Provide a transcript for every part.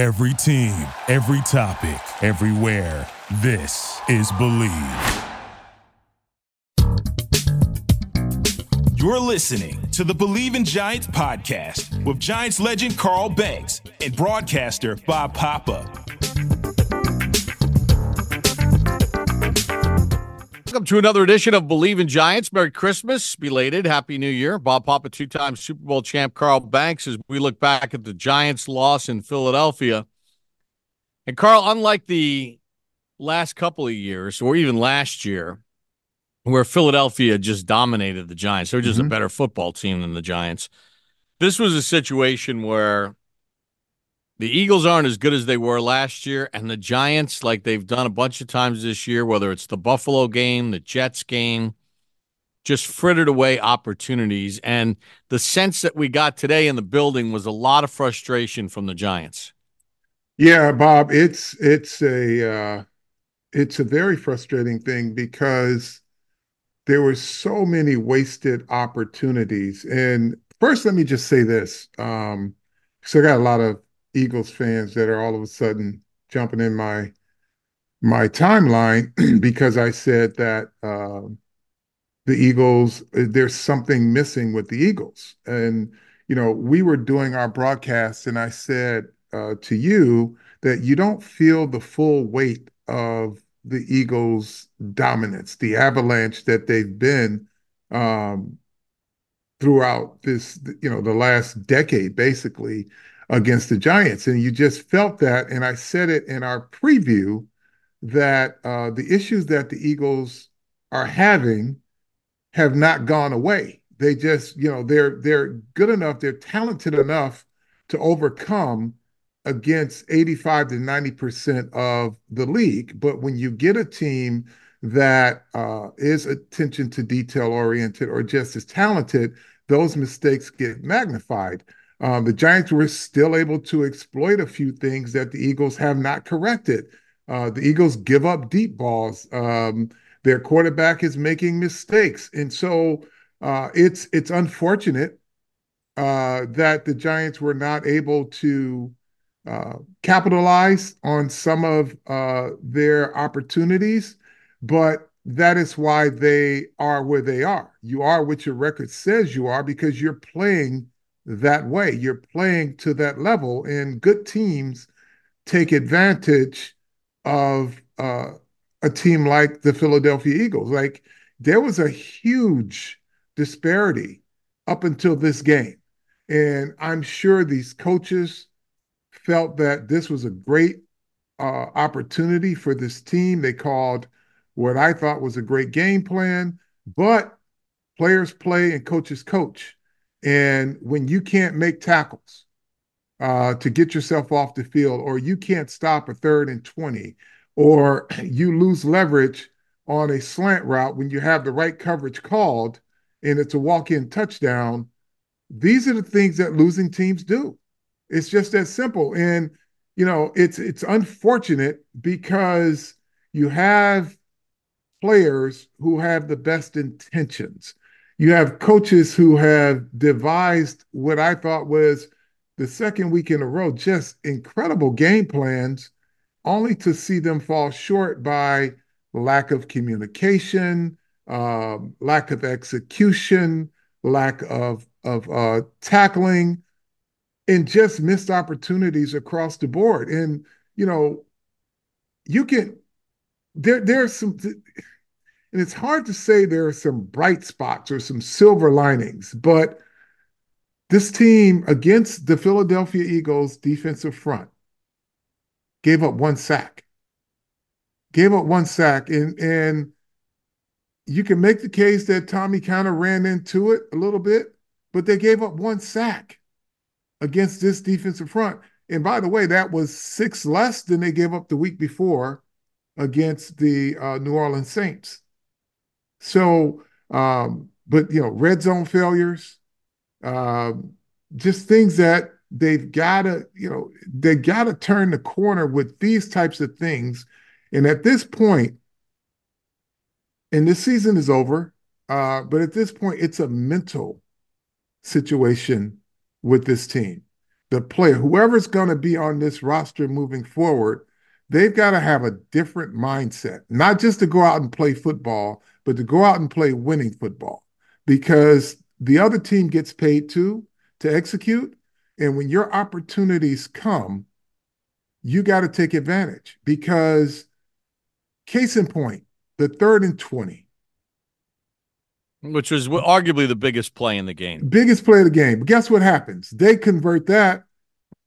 Every team, every topic, everywhere. This is Bleav. You're listening to the Bleav in Giants podcast with Giants legend Carl Banks and broadcaster Bob Papa. Welcome to another edition of Bleav in Giants. Merry Christmas, belated. Happy New Year. Bob Papa, two time Super Bowl champ Carl Banks, as we look back at the Giants' loss in Philadelphia. And Carl, unlike the last couple of years, or even last year, where Philadelphia just dominated the Giants, they're just mm-hmm. a better football team than the Giants. This was a situation where the Eagles aren't as good as they were last year, and the Giants, like they've done a bunch of times this year, whether it's the Buffalo game, the Jets game, just frittered away opportunities. And the sense that we got today in the building was a lot of frustration from the Giants. Yeah, Bob, it's it's a uh, it's a very frustrating thing because there were so many wasted opportunities. And first, let me just say this: um, because I got a lot of Eagles fans that are all of a sudden jumping in my my timeline because I said that uh, the Eagles there's something missing with the Eagles, and you know we were doing our broadcast, and I said uh, to you that you don't feel the full weight of the Eagles' dominance, the avalanche that they've been um, throughout this, you know, the last decade, basically against the Giants. And you just felt that. And I said it in our preview that uh, the issues that the Eagles are having have not gone away. They just, you know, they're they're good enough, they're talented enough to overcome against 85 to 90% of the league. But when you get a team that uh, is attention to detail oriented or just as talented, those mistakes get magnified. Um, the Giants were still able to exploit a few things that the Eagles have not corrected. Uh, the Eagles give up deep balls. Um, their quarterback is making mistakes, and so uh, it's it's unfortunate uh, that the Giants were not able to uh, capitalize on some of uh, their opportunities, but that is why they are where they are. You are what your record says you are because you're playing that way. You're playing to that level, and good teams take advantage of uh, a team like the Philadelphia Eagles. Like there was a huge disparity up until this game. And I'm sure these coaches felt that this was a great uh, opportunity for this team. They called what I thought was a great game plan, but players play and coaches coach. And when you can't make tackles uh, to get yourself off the field, or you can't stop a third and 20, or you lose leverage on a slant route when you have the right coverage called and it's a walk in touchdown, these are the things that losing teams do. It's just that simple. And, you know, it's it's unfortunate because you have players who have the best intentions you have coaches who have devised what I thought was the second week in a row, just incredible game plans, only to see them fall short by lack of communication, um, lack of execution, lack of of uh, tackling, and just missed opportunities across the board. And you know, you can there there's some and it's hard to say there are some bright spots or some silver linings, but this team against the Philadelphia Eagles defensive front gave up one sack. Gave up one sack. And and you can make the case that Tommy kind of ran into it a little bit, but they gave up one sack against this defensive front. And by the way, that was six less than they gave up the week before against the uh, New Orleans Saints. So, um, but you know, red zone failures, uh, just things that they've got to, you know, they got to turn the corner with these types of things. And at this point, and this season is over, uh, but at this point, it's a mental situation with this team. the player, whoever's going to be on this roster moving forward, they've got to have a different mindset, not just to go out and play football, but to go out and play winning football because the other team gets paid too to execute. And when your opportunities come, you got to take advantage because, case in point, the third and 20. Which was arguably the biggest play in the game. Biggest play of the game. But guess what happens? They convert that,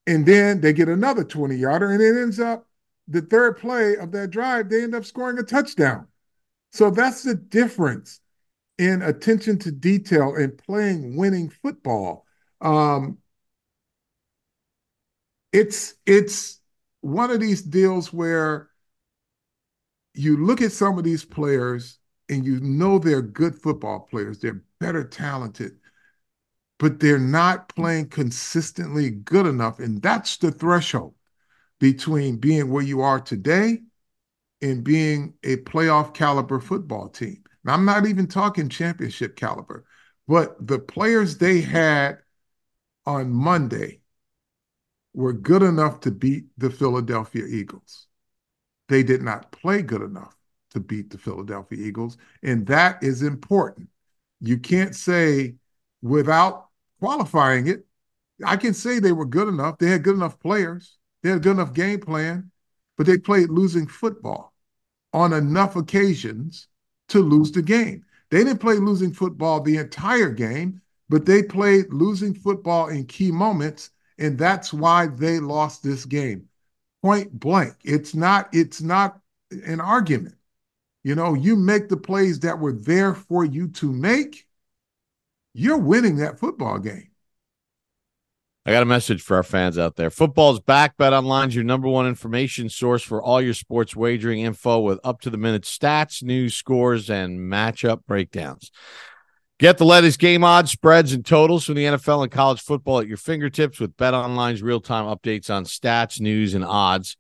and then they get another 20 yarder, and it ends up the third play of that drive, they end up scoring a touchdown. So that's the difference in attention to detail and playing winning football. Um, it's it's one of these deals where you look at some of these players and you know they're good football players, they're better talented, but they're not playing consistently good enough. And that's the threshold between being where you are today and being a playoff caliber football team. I'm not even talking championship caliber, but the players they had on Monday were good enough to beat the Philadelphia Eagles. They did not play good enough to beat the Philadelphia Eagles, and that is important. You can't say without qualifying it, I can say they were good enough. They had good enough players. They had a good enough game plan, but they played losing football on enough occasions to lose the game. They didn't play losing football the entire game, but they played losing football in key moments and that's why they lost this game. Point blank. It's not it's not an argument. You know, you make the plays that were there for you to make, you're winning that football game. I got a message for our fans out there. Football's back. Bet Online's your number one information source for all your sports wagering info with up to the minute stats, news, scores, and matchup breakdowns. Get the latest game odds, spreads, and totals from the NFL and college football at your fingertips with Bet Online's real time updates on stats, news, and odds.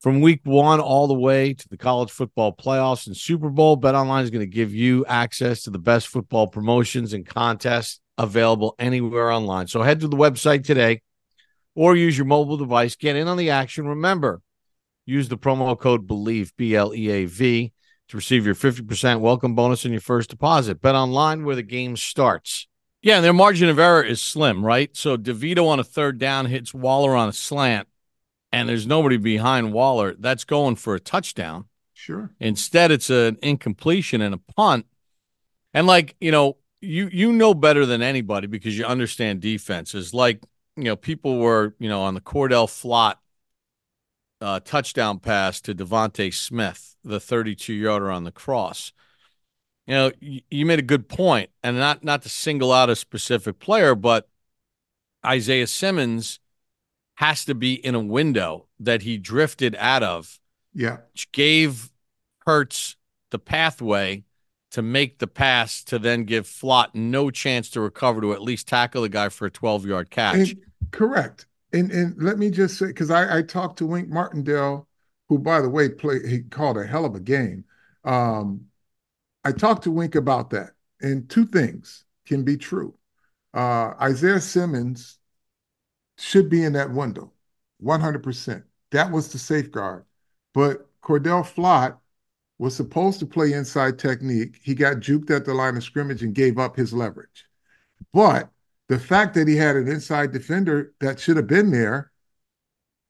From week one all the way to the college football playoffs and Super Bowl, Bet Online is going to give you access to the best football promotions and contests available anywhere online. So head to the website today or use your mobile device. Get in on the action. Remember, use the promo code BLEAV, B L E A V to receive your 50% welcome bonus on your first deposit. Bet online where the game starts. Yeah, and their margin of error is slim, right? So DeVito on a third down hits Waller on a slant, and there's nobody behind Waller. That's going for a touchdown. Sure. Instead, it's an incompletion and a punt. And like, you know, you you know better than anybody because you understand defenses. Like, you know, people were, you know, on the Cordell Flott uh, touchdown pass to DeVonta Smith, the 32 yarder on the cross. You know, you, you made a good point, and not not to single out a specific player, but Isaiah Simmons has to be in a window that he drifted out of. Yeah, which gave Hurts the pathway to make the pass to then give Flott no chance to recover to at least tackle the guy for a 12 yard catch. And, correct and and let me just say because I, I talked to Wink Martindale, who by the way played he called a hell of a game. Um, I talked to Wink about that, and two things can be true. Uh, Isaiah Simmons should be in that window, 100%. That was the safeguard. But Cordell Flott was supposed to play inside technique. He got juked at the line of scrimmage and gave up his leverage. But the fact that he had an inside defender that should have been there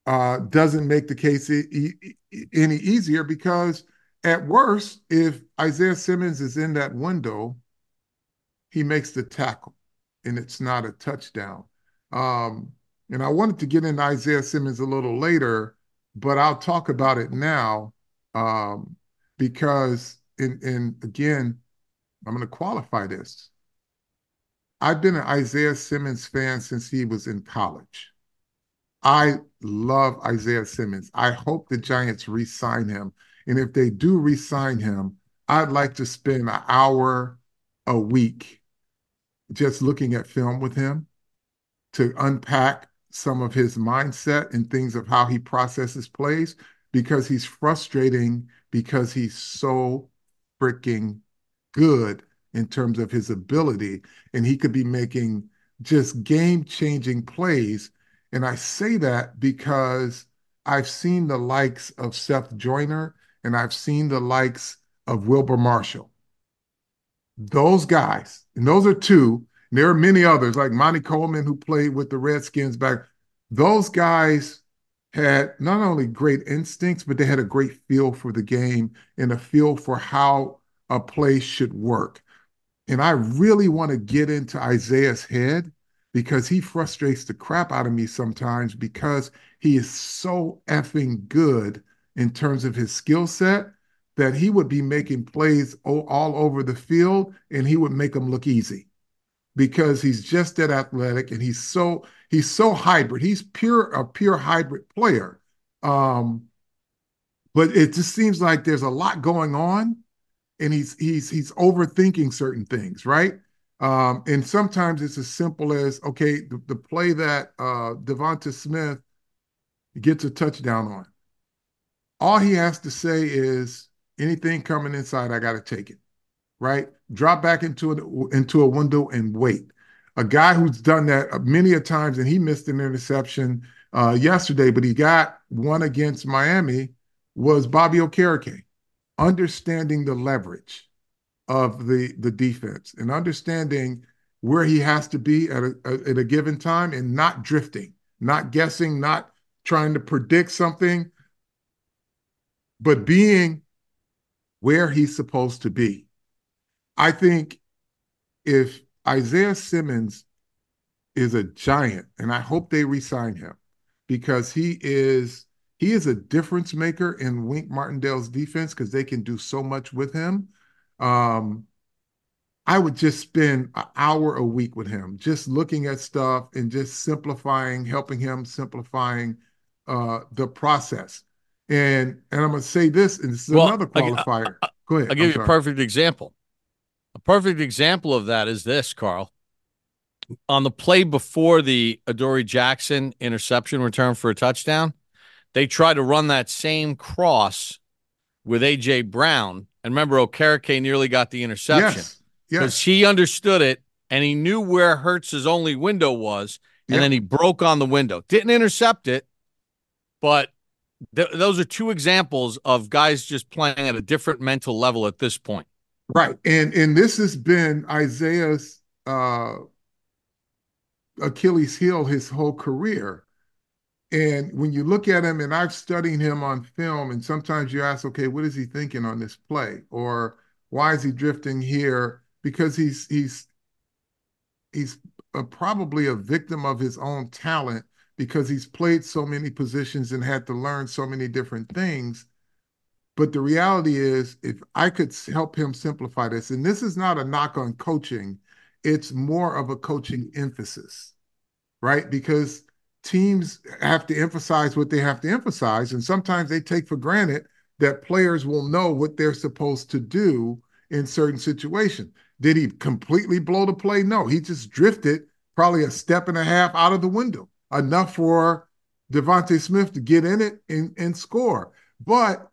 uh, doesn't make the case e- e- any easier because at worst, if Isaiah Simmons is in that window, he makes the tackle and it's not a touchdown. Um, and I wanted to get into Isaiah Simmons a little later, but I'll talk about it now um, because, and, again, I'm going to qualify this. I've been an Isaiah Simmons fan since he was in college. I love Isaiah Simmons. I hope the Giants re sign him. And if they do re sign him, I'd like to spend an hour a week just looking at film with him to unpack some of his mindset and things of how he processes plays because he's frustrating because he's so freaking good in terms of his ability, and he could be making just game changing plays. And I say that because I've seen the likes of Seth Joyner and I've seen the likes of Wilber Marshall. Those guys, and those are two, there are many others like Monte Coleman who played with the Redskins back. Those guys had not only great instincts, but they had a great feel for the game and a feel for how a play should work. And I really want to get into Isaiah's head because he frustrates the crap out of me sometimes because he is so effing good in terms of his skill set that he would be making plays all over the field and he would make them look easy because he's just that athletic and he's so he's so hybrid. He's pure a pure hybrid player. Um, but it just seems like there's a lot going on and he's he's he's overthinking certain things, right? Um, and sometimes it's as simple as okay, the, the play that uh, Devonta Smith gets a touchdown on. All he has to say is anything coming inside, I got to take it, right? Drop back into a, into a window and wait. A guy who's done that many a times, and he missed an interception uh, yesterday, but he got one against Miami. Was Bobby Okereke understanding the leverage? of the the defense and understanding where he has to be at a, at a given time and not drifting, not guessing, not trying to predict something, but being where he's supposed to be. I think if Isaiah Simmons is a giant, and I hope they resign him because he is he is a difference maker in Wink Martindale's defense because they can do so much with him. Um, I would just spend an hour a week with him, just looking at stuff and just simplifying, helping him simplifying uh, the process. And and I'm gonna say this, and this is well, another qualifier. I, I, Go ahead. I'll give I'm you sorry. a perfect example. A perfect example of that is this, Carl. On the play before the Adoree Jackson interception return for a touchdown, they tried to run that same cross with AJ Brown and remember, Okereke nearly got the interception. Because yes. he understood it and he knew where Hurts's only window was. And yep. then he broke on the window. Didn't intercept it, but th- those are two examples of guys just playing at a different mental level at this point. Right. And and this has been Isaiah's uh Achilles heel his whole career. And when you look at him, and I've studied him on film, and sometimes you ask, okay, what is he thinking on this play, or why is he drifting here? Because he's he's he's a, probably a victim of his own talent because he's played so many positions and had to learn so many different things. But the reality is, if I could help him simplify this, and this is not a knock on coaching, it's more of a coaching emphasis, right? Because teams have to emphasize what they have to emphasize. And sometimes they take for granted that players will know what they're supposed to do in certain situations. Did he completely blow the play? No, he just drifted probably a step and a half out of the window, enough for Devonta Smith to get in it and, and score. But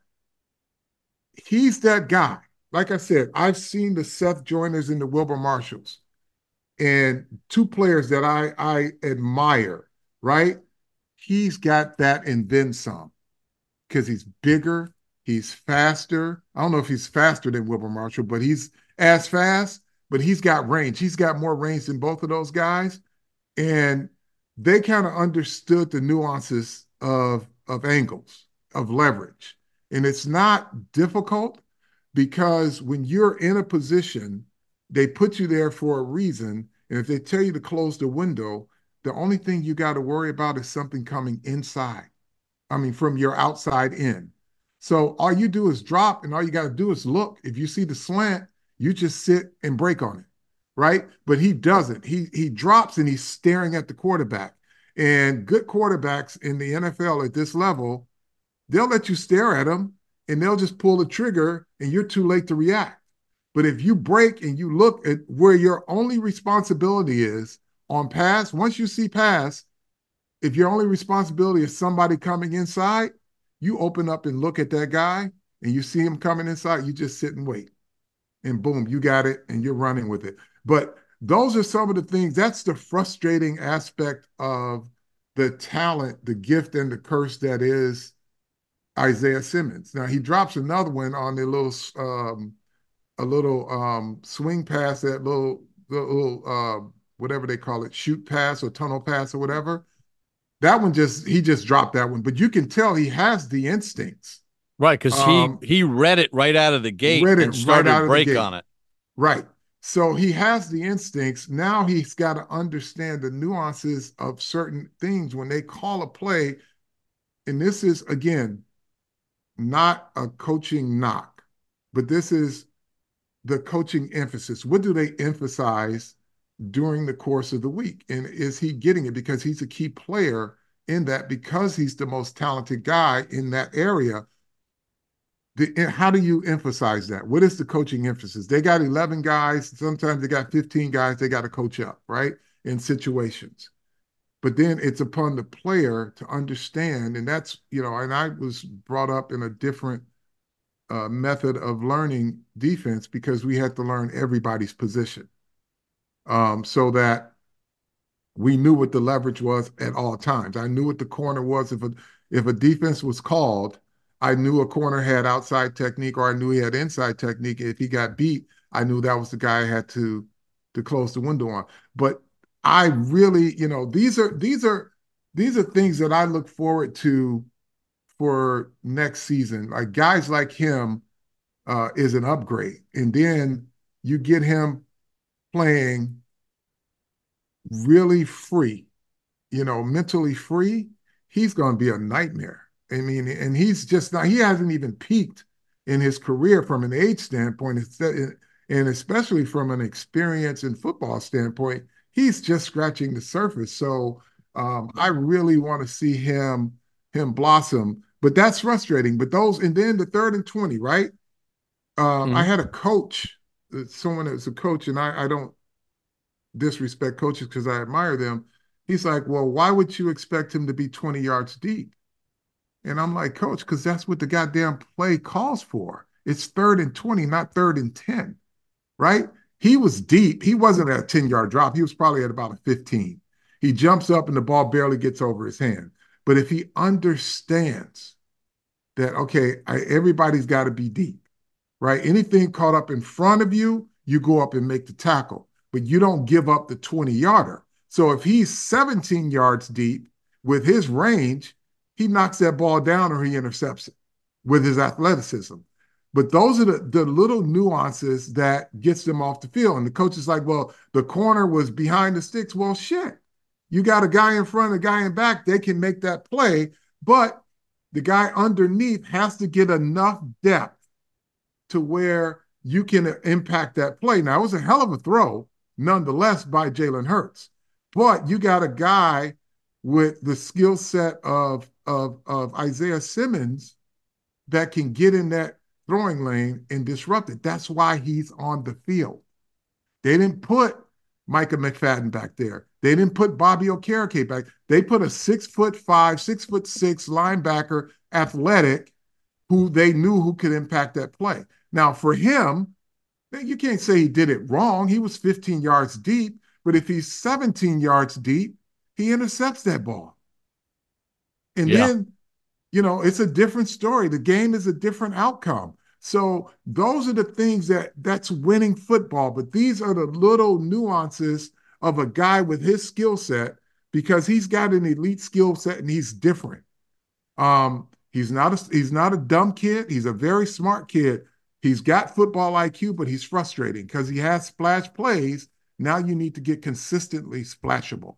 he's that guy. Like I said, I've seen the Seth Joyners and the Wilber Marshalls, and two players that I, I admire right? He's got that and then some because he's bigger, he's faster. I don't know if he's faster than Wilber Marshall, but he's as fast, but he's got range. He's got more range than both of those guys. And they kind of understood the nuances of, of angles, of leverage. And it's not difficult because when you're in a position, they put you there for a reason. And if they tell you to close the window, the only thing you got to worry about is something coming inside. I mean, from your outside in. So all you do is drop, and all you got to do is look. If you see the slant, you just sit and break on it, right? But he doesn't. He he drops and he's staring at the quarterback. And good quarterbacks in the NFL at this level, they'll let you stare at them and they'll just pull the trigger and you're too late to react. But if you break and you look at where your only responsibility is on pass, once you see pass, if your only responsibility is somebody coming inside, you open up and look at that guy and you see him coming inside, you just sit and wait. And boom, you got it and you're running with it. But those are some of the things that's the frustrating aspect of the talent, the gift, and the curse that is Isaiah Simmons. Now he drops another one on the little um, a little um, swing pass, that little little uh, whatever they call it, shoot pass or tunnel pass or whatever. That one just he just dropped that one, but you can tell he has the instincts. Right, because um, he he read it right out of the gate read it and started right break on it. Right. So he has the instincts. Now he's got to understand the nuances of certain things when they call a play. And this is again not a coaching knock, but this is the coaching emphasis. What do they emphasize during the course of the week? And is he getting it because he's a key player in that because he's the most talented guy in that area? The, how do you emphasize that? What is the coaching emphasis? They got 11 guys. Sometimes they got 15 guys they got to coach up, right? In situations. But then it's upon the player to understand. And that's, you know, and I was brought up in a different uh, method of learning defense because we had to learn everybody's position um, so that we knew what the leverage was at all times. I knew what the corner was. If a, if a defense was called, I knew a corner had outside technique or I knew he had inside technique. If he got beat, I knew that was the guy I had to to close the window on. But I really, you know, these are these are these are things that I look forward to for next season. Like guys like him uh, is an upgrade, and then you get him playing really free, you know, mentally free. He's going to be a nightmare. I mean, and he's just not. He hasn't even peaked in his career from an age standpoint, and especially from an experience in football standpoint. He's just scratching the surface. So um, I really want to see him him blossom but that's frustrating. But those, and then the third and 20, right? Um, mm-hmm. I had a coach, uh, someone that's a coach, and I, I don't disrespect coaches because I admire them. He's like, well, why would you expect him to be 20 yards deep? And I'm like, coach, because that's what the goddamn play calls for. It's third and 20, not third and 10, right? He was deep. He wasn't at a 10 yard drop. He was probably at about a 15. He jumps up and the ball barely gets over his hand. But if he understands that, okay, I, everybody's got to be deep, right? Anything caught up in front of you, you go up and make the tackle, but you don't give up the 20 yarder. So if he's 17 yards deep with his range, he knocks that ball down or he intercepts it with his athleticism. But those are the, the little nuances that gets them off the field. And the coach is like, well, the corner was behind the sticks. Well, shit. You got a guy in front, a guy in back, they can make that play, but the guy underneath has to get enough depth to where you can impact that play. Now, it was a hell of a throw, nonetheless, by Jalen Hurts. But you got a guy with the skill set of, of, of Isaiah Simmons that can get in that throwing lane and disrupt it. That's why he's on the field. They didn't put Micah McFadden back there. They didn't put Bobby Okereke back. They put a six foot five, six foot six linebacker, athletic, who they knew who could impact that play. Now, for him, you can't say he did it wrong. He was 15 yards deep, but if he's 17 yards deep, he intercepts that ball. And yeah. then, you know, it's a different story. The game is a different outcome. So those are the things that that's winning football. But these are the little nuances of a guy with his skill set because he's got an elite skill set and he's different. Um, he's not a he's not a dumb kid. He's a very smart kid. He's got football IQ, but he's frustrating because he has splash plays. Now you need to get consistently splashable.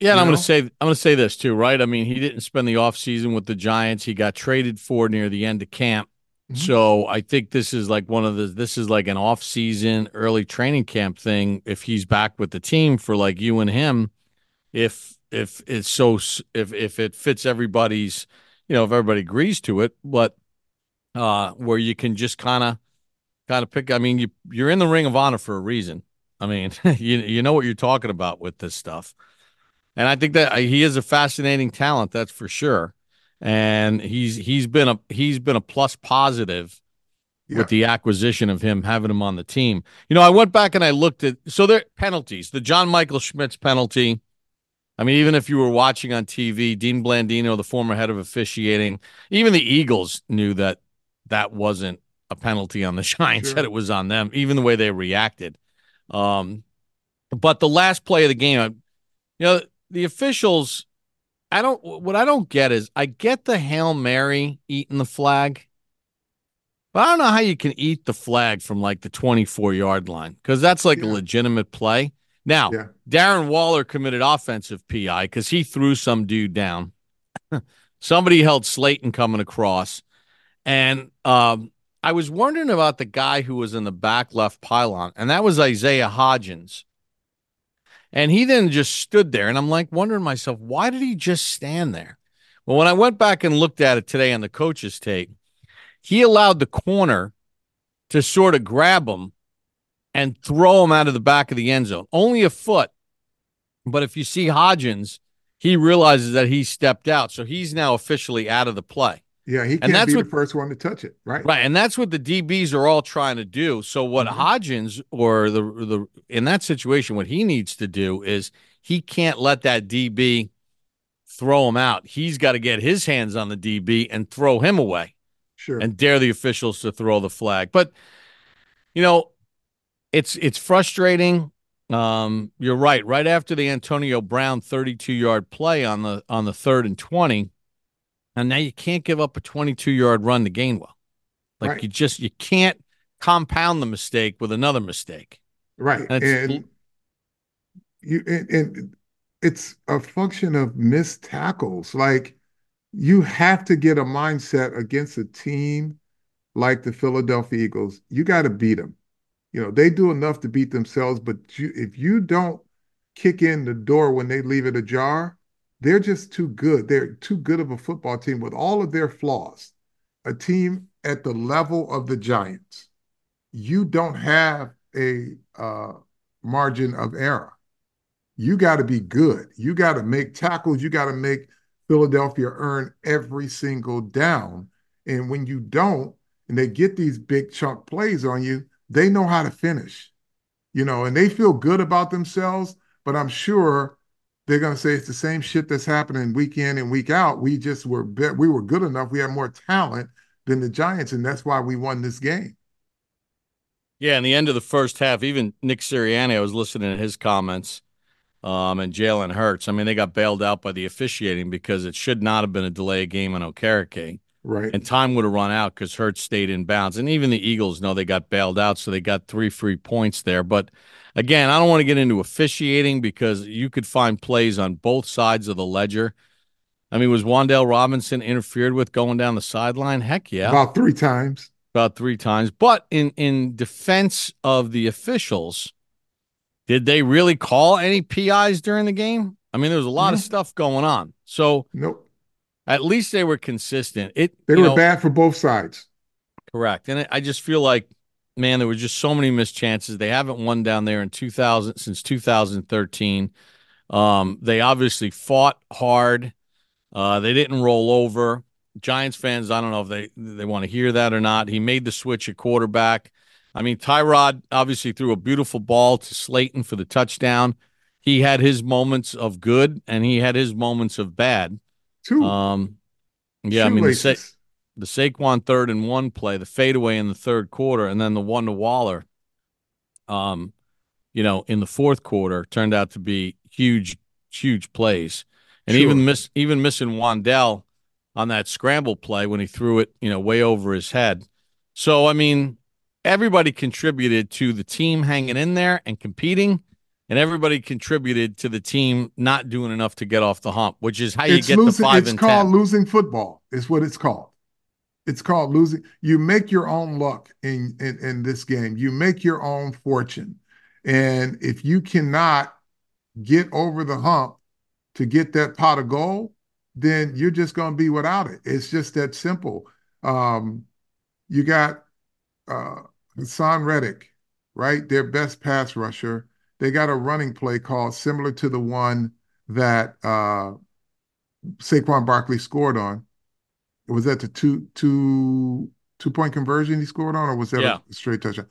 Yeah, and I'm going to say I'm going to say this too, right? I mean, he didn't spend the offseason with the Giants. He got traded for near the end of camp. Mm-hmm. So I think this is like one of the this is like an off season early training camp thing. If he's back with the team for like you and him, if if it's so if if it fits everybody's, you know, if everybody agrees to it, but uh, where you can just kind of kind of pick. I mean, you you're in the Ring of Honor for a reason. I mean, you you know what you're talking about with this stuff, and I think that uh, he is a fascinating talent. That's for sure, and he's he's been a he's been a plus positive yeah. with the acquisition of him, having him on the team. You know, I went back and I looked at so there penalties. The John Michael Schmitz penalty. I mean, even if you were watching on TV, Dean Blandino, the former head of officiating, even the Eagles knew that that wasn't a penalty on the Giants, sure. that it was on them, even the way they reacted. Um, but the last play of the game, you know, the officials, I don't, what I don't get is I get the Hail Mary eating the flag, but I don't know how you can eat the flag from like the 24 yard line because that's like yeah. a legitimate play. Now, yeah. Darren Waller committed offensive PI because he threw some dude down. Somebody held Slayton coming across. And um, I was wondering about the guy who was in the back left pylon, and that was Isaiah Hodgins. And he then just stood there, and I'm like wondering myself, why did he just stand there? Well, when I went back and looked at it today on the coach's tape, he allowed the corner to sort of grab him and throw him out of the back of the end zone. Only a foot. But if you see Hodgins, he realizes that he stepped out. So he's now officially out of the play. Yeah, he can't that's be what, the first one to touch it, right? Right, and that's what the DBs are all trying to do. So what mm-hmm. Hodgins or the the in that situation, what he needs to do is he can't let that DB throw him out. He's got to get his hands on the DB and throw him away. Sure. And dare the officials to throw the flag. But you know, it's it's frustrating. Um, you're right. Right after the Antonio Brown 32 yard play on the on the third and 20 and now you can't give up a 22 yard run to Gainwell. Like right. you just you can't compound the mistake with another mistake. Right. And, and you and, and it's a function of missed tackles. Like you have to get a mindset against a team like the Philadelphia Eagles. You got to beat them. You know, they do enough to beat themselves, but you, if you don't kick in the door when they leave it ajar, they're just too good. They're too good of a football team with all of their flaws. A team at the level of the Giants, you don't have a uh, margin of error. You got to be good. You got to make tackles. You got to make Philadelphia earn every single down. And when you don't, and they get these big chunk plays on you, they know how to finish, you know, and they feel good about themselves. But I'm sure they're going to say it's the same shit that's happening week in and week out. We just were we were good enough. We had more talent than the Giants, and that's why we won this game. Yeah, in the end of the first half, even Nick Sirianni, I was listening to his comments, um, and Jalen Hurts. I mean, they got bailed out by the officiating because it should not have been a delay game in Okereke. Right. And time would have run out because Hurts stayed in bounds. And even the Eagles know they got bailed out, so they got three free points there. But again, I don't want to get into officiating because you could find plays on both sides of the ledger. I mean, was Wan'Dale Robinson interfered with going down the sideline? Heck yeah. About three times. About three times. But in in defense of the officials, did they really call any PIs during the game? I mean, there was a lot mm-hmm. of stuff going on. So nope. At least they were consistent. It they were know, bad for both sides. Correct, and I just feel like, man, there were just so many missed chances. They haven't won down there in 2000 since 2013. Um, they obviously fought hard. Uh, they didn't roll over. Giants fans, I don't know if they they want to hear that or not. He made the switch at quarterback. I mean, Tyrod obviously threw a beautiful ball to Slayton for the touchdown. He had his moments of good and he had his moments of bad. Two. Um, yeah, I mean the, Sa- the Saquon third and one play, the fadeaway in the third quarter, and then the one to Waller. Um, you know, in the fourth quarter turned out to be huge, huge plays, and sure. even miss even missing Wan'Dale on that scramble play when he threw it, you know, way over his head. So I mean, everybody contributed to the team hanging in there and competing and everybody contributed to the team not doing enough to get off the hump, which is how you it's get losing, the five it's and called 10. losing football. Is what it's called. It's called losing. You make your own luck in, in in this game. You make your own fortune, and if you cannot get over the hump to get that pot of gold, then you're just going to be without it. It's just that simple. Um, you got uh, Haason Reddick, right? Their best pass rusher. They got a running play called similar to the one that uh, Saquon Barkley scored on. Was that the two two two point conversion he scored on, or was that yeah. a straight touchdown?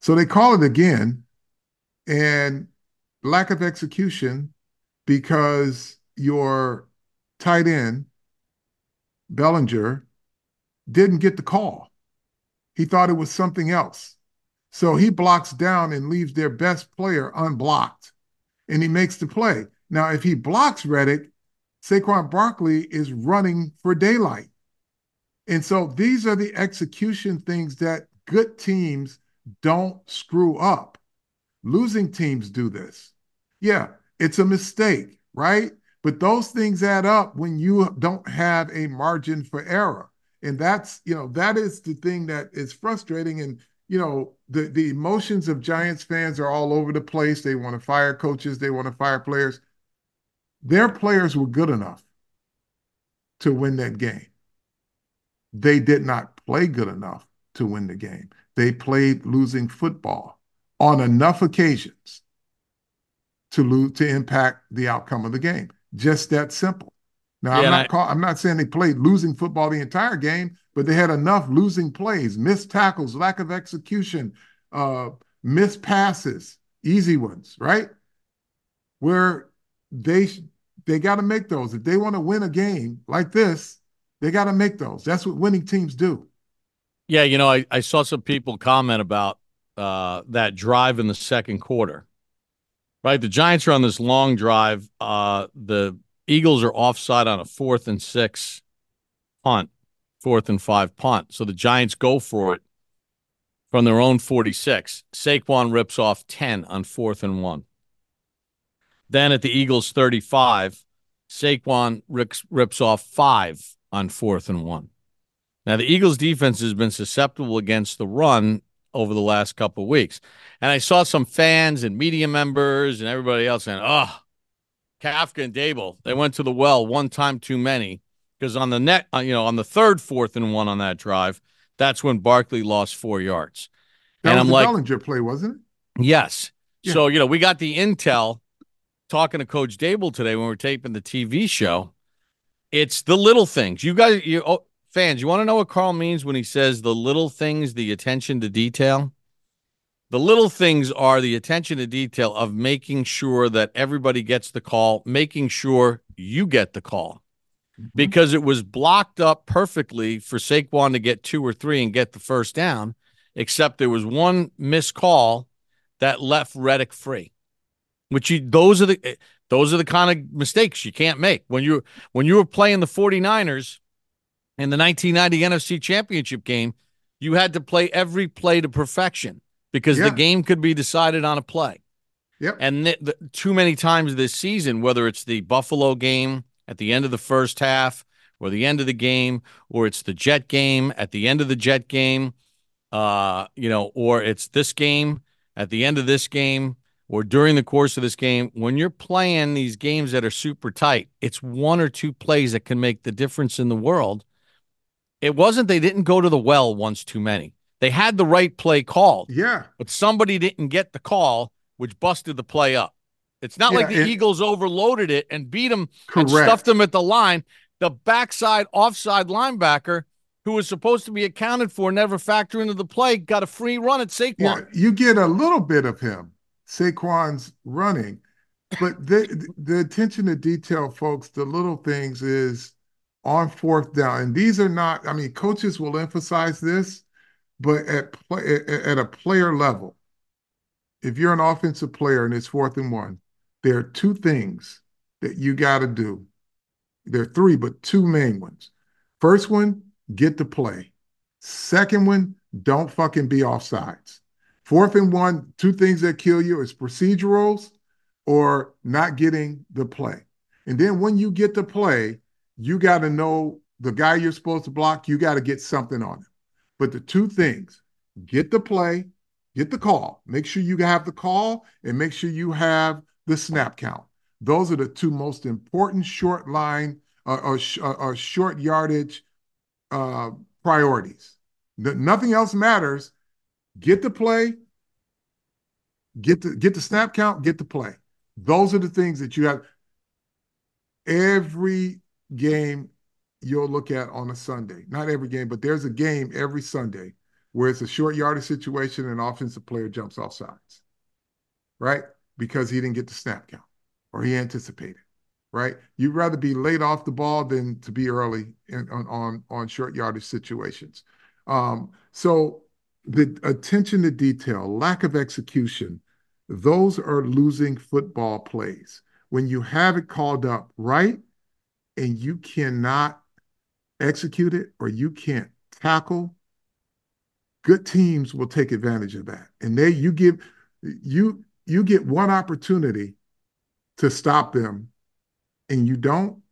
So they call it again, and lack of execution because your tight end Bellinger didn't get the call. He thought it was something else. So he blocks down and leaves their best player unblocked, and he makes the play. Now, if he blocks Reddick, Saquon Barkley is running for daylight. And so these are the execution things that good teams don't screw up. Losing teams do this. Yeah, it's a mistake, right? But those things add up when you don't have a margin for error. And that's, you know, that is the thing that is frustrating. And, you know, the, the emotions of Giants fans are all over the place. They want to fire coaches, they want to fire players. Their players were good enough to win that game. They did not play good enough to win the game. They played losing football on enough occasions to lose to impact the outcome of the game. Just that simple. Now yeah, I'm not I, call, I'm not saying they played losing football the entire game, but they had enough losing plays, missed tackles, lack of execution, uh, missed passes, easy ones, right? Where they they got to make those. If they want to win a game like this, they got to make those. That's what winning teams do. Yeah, you know, I, I saw some people comment about uh, that drive in the second quarter. Right, the Giants are on this long drive. Uh, the Eagles are offside on a fourth and six punt, fourth and five punt. So the Giants go for it from their own 46. Saquon rips off 10 on fourth and one. Then at the Eagles 35, Saquon rips, rips off five on fourth and one. Now, the Eagles' defense has been susceptible against the run over the last couple of weeks. And I saw some fans and media members and everybody else saying, oh, Kafka and Daboll, they went to the well one time too many. Because on the net, uh, you know, on the third, fourth, and one on that drive, that's when Barkley lost four yards. That and was I'm like, Bellinger play, wasn't it? Yes. Yeah. So, you know, we got the intel talking to Coach Daboll today when we are taping the TV show. It's the little things. You guys, you oh, fans, you want to know what Carl means when he says the little things, the attention to detail? The little things are the attention to detail of making sure that everybody gets the call, making sure you get the call. Mm-hmm. Because it was blocked up perfectly for Saquon to get two or three and get the first down, except there was one missed call that left Reddick free. Which you those are the eh, those are the kind of mistakes you can't make. When you when you were playing the 49ers in the 1990 NFC Championship game, you had to play every play to perfection because yeah. the game could be decided on a play. Yep. And th- the, too many times this season, whether it's the Buffalo game at the end of the first half or the end of the game, or it's the Jet game at the end of the Jet game, uh, you know, or it's this game at the end of this game, or during the course of this game, when you're playing these games that are super tight, it's one or two plays that can make the difference in the world. It wasn't they didn't go to the well once too many. They had the right play called. Yeah. But somebody didn't get the call, which busted the play up. It's not yeah, like the it, Eagles overloaded it and beat them correct. and stuffed them at the line. The backside offside linebacker who was supposed to be accounted for, never factor into the play, got a free run at Saquon. Yeah, you get a little bit of him Saquon's running. But the the attention to detail, folks, the little things is on fourth down, and these are not. I mean, coaches will emphasize this, but at play, at a player level, if you're an offensive player and it's fourth and one, there are two things that you got to do. There are three, but two main ones. First one, get the play. Second one, don't fucking be offsides. Fourth and one, two things that kill you is procedurals or not getting the play. And then when you get the play, you got to know the guy you're supposed to block, you got to get something on him. But the two things get the play, get the call. Make sure you have the call and make sure you have the snap count. Those are the two most important short line uh, or, or, or, short yardage uh, priorities. nothing else matters. Get the play, get the get the snap count, get the play. Those are the things that you have. Every game you'll look at on a Sunday, not every game, but there's a game every Sunday where it's a short yardage situation and an offensive player jumps off sides, right? Because he didn't get the snap count or he anticipated, right? You'd rather be late off the ball than to be early in, on, on, on short yardage situations. Um, so the attention to detail, lack of execution, those are losing football plays. When you have it called up right and you cannot execute it or you can't tackle good teams will take advantage of that. And they you give you you get one opportunity to stop them and you don't,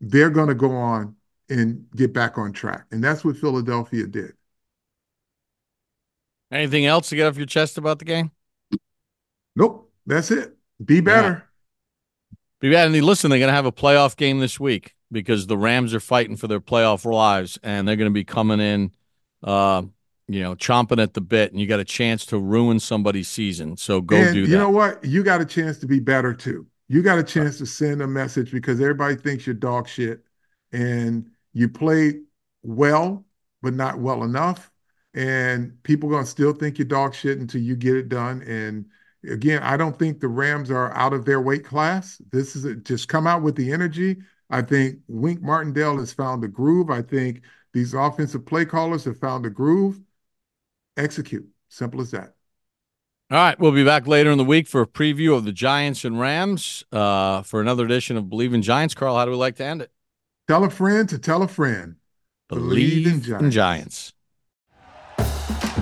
they're going to go on and get back on track. And that's what Philadelphia did. Anything else to get off your chest about the game? Nope. That's it. Be better. Yeah. Be better. And listen, they're going to have a playoff game this week because the Rams are fighting for their playoff lives and they're going to be coming in uh, you know, chomping at the bit, and you got a chance to ruin somebody's season. So go and do that. You know what? You got a chance to be better too. You got a chance to send a message because everybody thinks you're dog shit, and you played well, but not well enough. And people are gonna still think you're dog shit until you get it done. And again, I don't think the Rams are out of their weight class. This is a, just come out with the energy. I think Wink Martindale has found a groove. I think these offensive play callers have found a groove execute. Simple as that. All right, we'll be back later in the week for a preview of the Giants and Rams uh, for another edition of Bleav in Giants. Carl, how do we like to end it? Tell a friend to tell a friend. Bleav, Bleav in, Giants. in Giants.